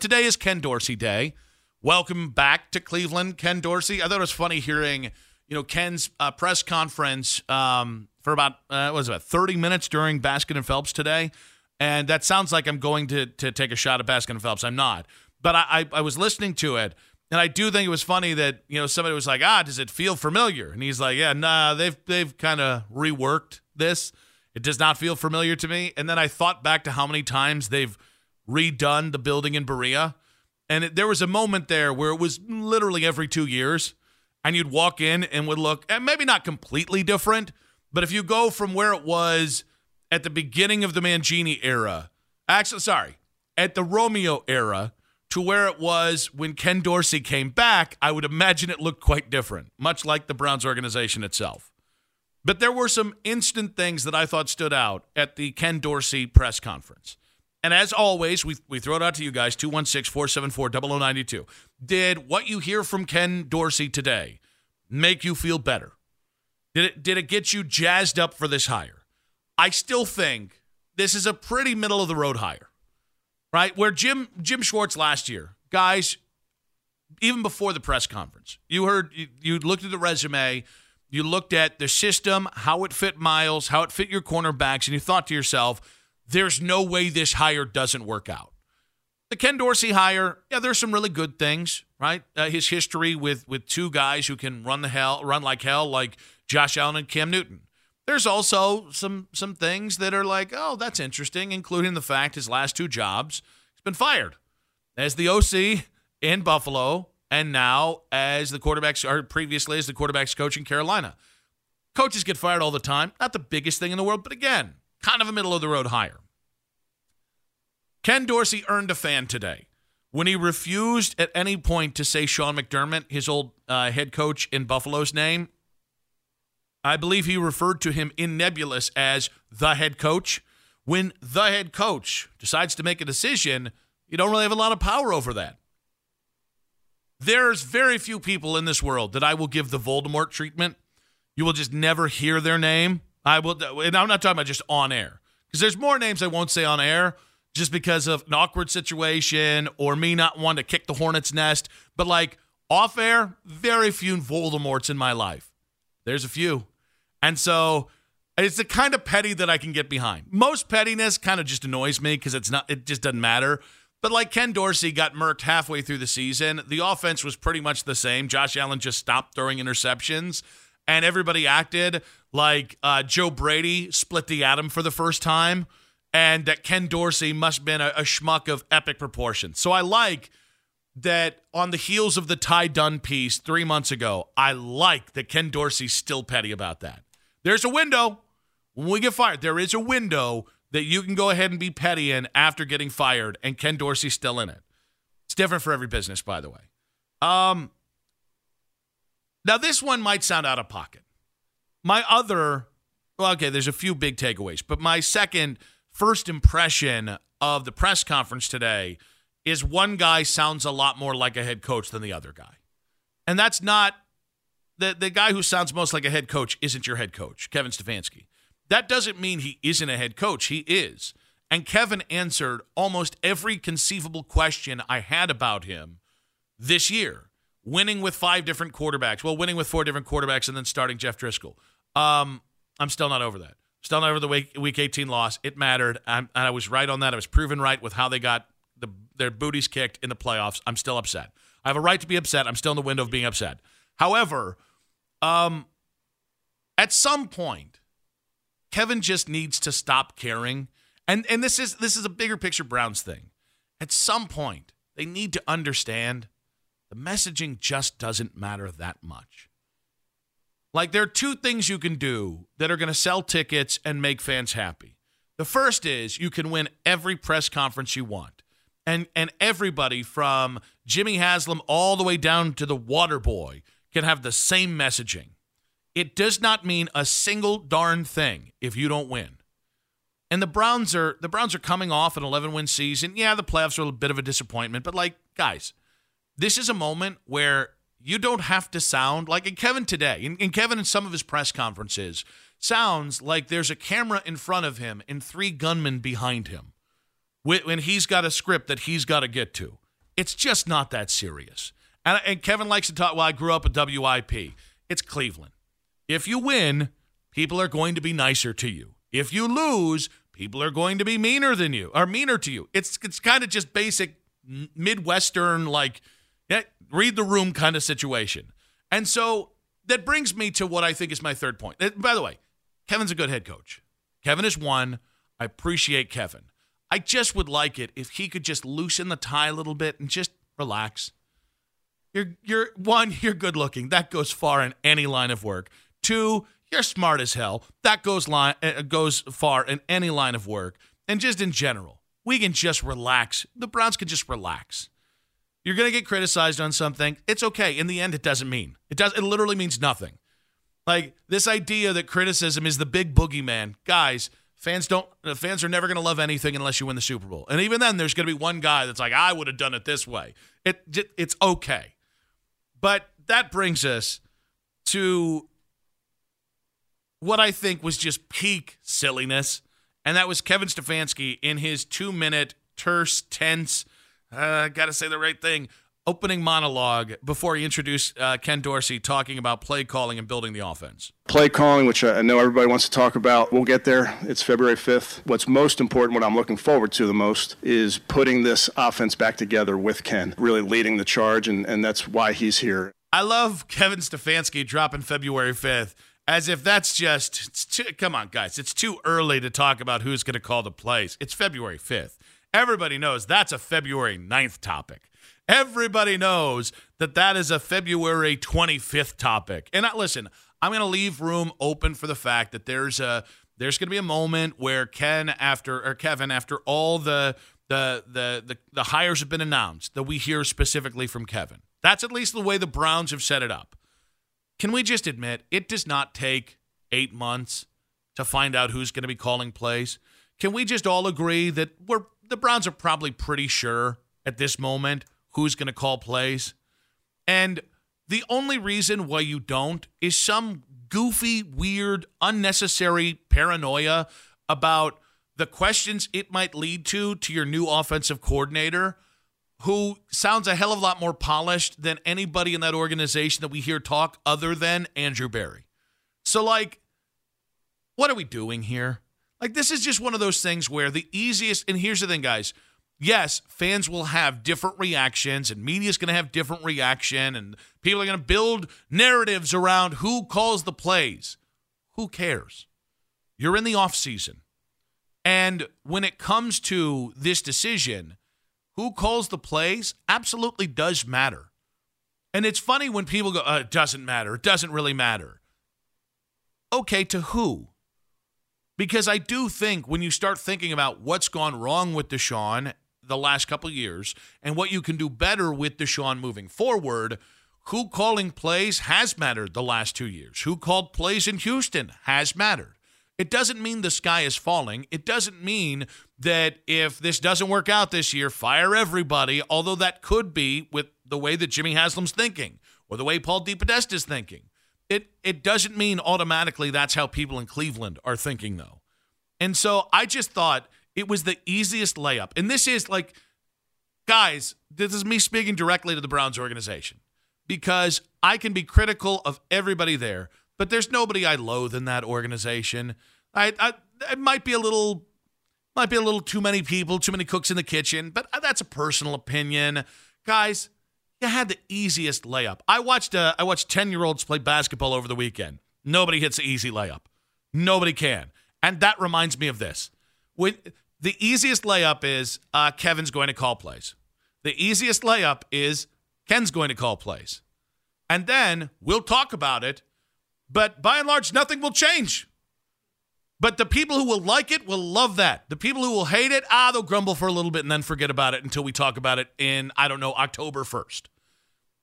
Today is Ken Dorsey Day. Welcome back to Cleveland, Ken Dorsey. I thought it was funny hearing, you know, Ken's uh, press conference um, for about uh, was about 30 minutes during Baskin and Phelps today, and that sounds like I'm going to to take a shot at Baskin and Phelps. I'm not, but I, I, I was listening to it, and I do think it was funny that you know somebody was like, ah, does it feel familiar? And he's like, yeah, nah, they've they've kind of reworked this. It does not feel familiar to me. And then I thought back to how many times they've redone the building in Berea. And it, there was a moment there where it was literally every two years, and you'd walk in and would look, and maybe not completely different, but if you go from where it was at the beginning of the Mangini era, actually, sorry, at the Romeo era, to where it was when Ken Dorsey came back, I would imagine it looked quite different, much like the Browns organization itself. But there were some instant things that I thought stood out at the Ken Dorsey press conference. And as always, we, we throw it out to you guys 216 474 0092. Did what you hear from Ken Dorsey today make you feel better? Did it, did it get you jazzed up for this hire? I still think this is a pretty middle of the road hire, right? Where Jim Jim Schwartz last year, guys, even before the press conference, you heard, you, you looked at the resume, you looked at the system, how it fit Myles, how it fit your cornerbacks, and you thought to yourself, there's no way this hire doesn't work out. The Ken Dorsey hire, yeah, there's some really good things, right? Uh, his history with with two guys who can run the hell, run like hell, like Josh Allen and Cam Newton. There's also some some things that are like, oh, that's interesting, including the fact his last two jobs, he's been fired as the OC in Buffalo, and now as the quarterbacks, or previously as the quarterbacks coach in Carolina. Coaches get fired all the time. Not the biggest thing in the world, but again, kind of a middle of the road hire. Ken Dorsey earned a fan today when he refused at any point to say Sean McDermott, his old uh, head coach in Buffalo's name. I believe he referred to him in nebulous as the head coach. When the head coach decides to make a decision, you don't really have a lot of power over that. There's very few people in this world that I will give the Voldemort treatment. You will just never hear their name. I will, and I'm not talking about just on air because there's more names I won't say on air just because of an awkward situation or me not wanting to kick the hornet's nest. But like off air, very few Voldemorts in my life. There's a few. And so it's the kind of petty that I can get behind. Most pettiness kind of just annoys me because it's not, it just doesn't matter. But like Ken Dorsey got murked halfway through the season, the offense was pretty much the same. Josh Allen just stopped throwing interceptions and everybody acted like uh, Joe Brady split the atom for the first time, and that Ken Dorsey must have been a, a schmuck of epic proportions. So I like that on the heels of the Ty Dunne piece three months ago, I like that Ken Dorsey's still petty about that. There's a window when we get fired. There is a window that you can go ahead and be petty in after getting fired, and Ken Dorsey's still in it. It's different for every business, by the way. Um, now, this one might sound out of pocket. My other, well, okay, there's a few big takeaways, but my second first impression of the press conference today is one guy sounds a lot more like a head coach than the other guy. And that's not the, the guy who sounds most like a head coach isn't your head coach, Kevin Stefanski. That doesn't mean he isn't a head coach. He is. And Kevin answered almost every conceivable question I had about him this year winning with five different quarterbacks. Well, winning with four different quarterbacks and then starting Jeff Driskel. Um, I'm still not over that. Still not over the week, week 18 loss. It mattered. I'm, and I was right on that. I was proven right with how they got the, their booties kicked in the playoffs. I'm still upset. I have a right to be upset. I'm still in the window of being upset. However, um, at some point, Kevin just needs to stop caring. And and this is this is a bigger picture Browns thing. At some point, they need to understand the messaging just doesn't matter that much. Like, there are two things you can do that are going to sell tickets and make fans happy. The first is you can win every press conference you want. and and everybody from Jimmy Haslam all the way down to the water boy can have the same messaging. It does not mean a single darn thing if you don't win. And the Browns are the Browns are coming off an 11 win season. Yeah, the playoffs are a bit of a disappointment, but like guys, this is a moment where you don't have to sound like and Kevin today, and, Kevin in some of his press conferences sounds like there's a camera in front of him and three gunmen behind him when he's got a script that he's got to get to. It's just not that serious. And, and Kevin likes to talk, well, I grew up at WIP. It's Cleveland. If you win, people are going to be nicer to you. If you lose, people are going to be meaner than you or meaner to you. It's it's kind of just basic midwestern like yeah, read the room kind of situation. And so that brings me to what I think is my third point. By the way, Kevin's a good head coach. Kevin is one. I appreciate Kevin. I just would like it if he could just loosen the tie a little bit and just relax. You're you're one, you're good looking. That goes far in any line of work. Two, you're smart as hell. That goes line uh, goes far in any line of work. And just in general, we can just relax. The Browns can just relax. You're going to get criticized on something. It's okay. In the end, it doesn't mean. It does it literally means nothing. Like this idea that criticism is the big boogeyman. Guys, fans don't uh, fans are never going to love anything unless you win the Super Bowl. And even then there's going to be one guy that's like I would have done it this way. It it's okay. But that brings us to what I think was just peak silliness, and that was Kevin Stefanski in his two minute, terse, tense, uh, got to say the right thing, opening monologue before he introduced uh, Ken Dorsey talking about play calling and building the offense. Play calling, which I know everybody wants to talk about, we'll get there. It's February 5th. What's most important, what I'm looking forward to the most, is putting this offense back together with Ken, really leading the charge, and, and that's why he's here. I love Kevin Stefanski dropping February 5th as if that's just too, come on guys it's too early to talk about who's going to call the plays it's february 5th everybody knows that's a february 9th topic. Everybody knows that that is a february 25th topic. And I, listen i'm going to leave room open for the fact that there's a there's going to be a moment where ken after or kevin after all the the, the the the hires have been announced that we hear specifically from kevin. That's at least the way the browns have set it up. Can we just admit it does not take eight months to find out who's going to be calling plays? Can we just all agree that we're the Browns are probably pretty sure at this moment who's going to call plays? And the only reason why you don't is some goofy, weird, unnecessary paranoia about the questions it might lead to to your new offensive coordinator who sounds a hell of a lot more polished than anybody in that organization that we hear talk other than Andrew Berry. So, like, what are we doing here? Like, this is just one of those things where the easiest, and here's the thing, guys. Yes, fans will have different reactions, and media's going to have different reaction, and people are going to build narratives around who calls the plays. Who cares? You're in the off season, and when it comes to this decision, who calls the plays absolutely does matter. And it's funny when people go, uh, it doesn't matter. It doesn't really matter. Okay, to who? Because I do think when you start thinking about what's gone wrong with Deshaun the last couple years and what you can do better with Deshaun moving forward, who calling plays has mattered the last two years. Who called plays in Houston has mattered. It doesn't mean the sky is falling. It doesn't mean that if this doesn't work out this year, fire everybody, although that could be with the way that Jimmy Haslam's thinking or the way Paul DePodesta is thinking. It, it doesn't mean automatically that's how people in Cleveland are thinking, though. And so I just thought it was the easiest layup. And this is like, guys, this is me speaking directly to the Browns organization because I can be critical of everybody there but there's nobody I loathe in that organization. I, I it might be a little might be a little too many people, too many cooks in the kitchen, but that's a personal opinion. Guys, you had the easiest layup. I watched uh, I watched 10-year-olds play basketball over the weekend. Nobody hits an easy layup. Nobody can. And that reminds me of this. When the easiest layup is uh, Kevin's going to call plays. The easiest layup is Ken's going to call plays. And then we'll talk about it but by and large, nothing will change. But the people who will like it will love that. The people who will hate it, ah, they'll grumble for a little bit and then forget about it until we talk about it in, I don't know, October 1st.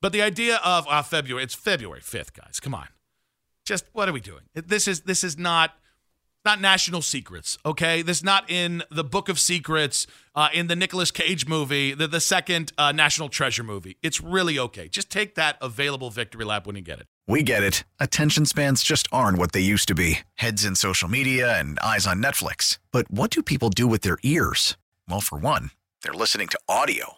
But the idea of uh, February, it's February 5th, guys. Come on. Just what are we doing? This is this is not not national secrets, okay? This is not in the Book of Secrets, uh, in the Nicolas Cage movie, the, the second uh, National Treasure movie. It's really okay. Just take that available victory lap when you get it. We get it. Attention spans just aren't what they used to be heads in social media and eyes on Netflix. But what do people do with their ears? Well, for one, they're listening to audio.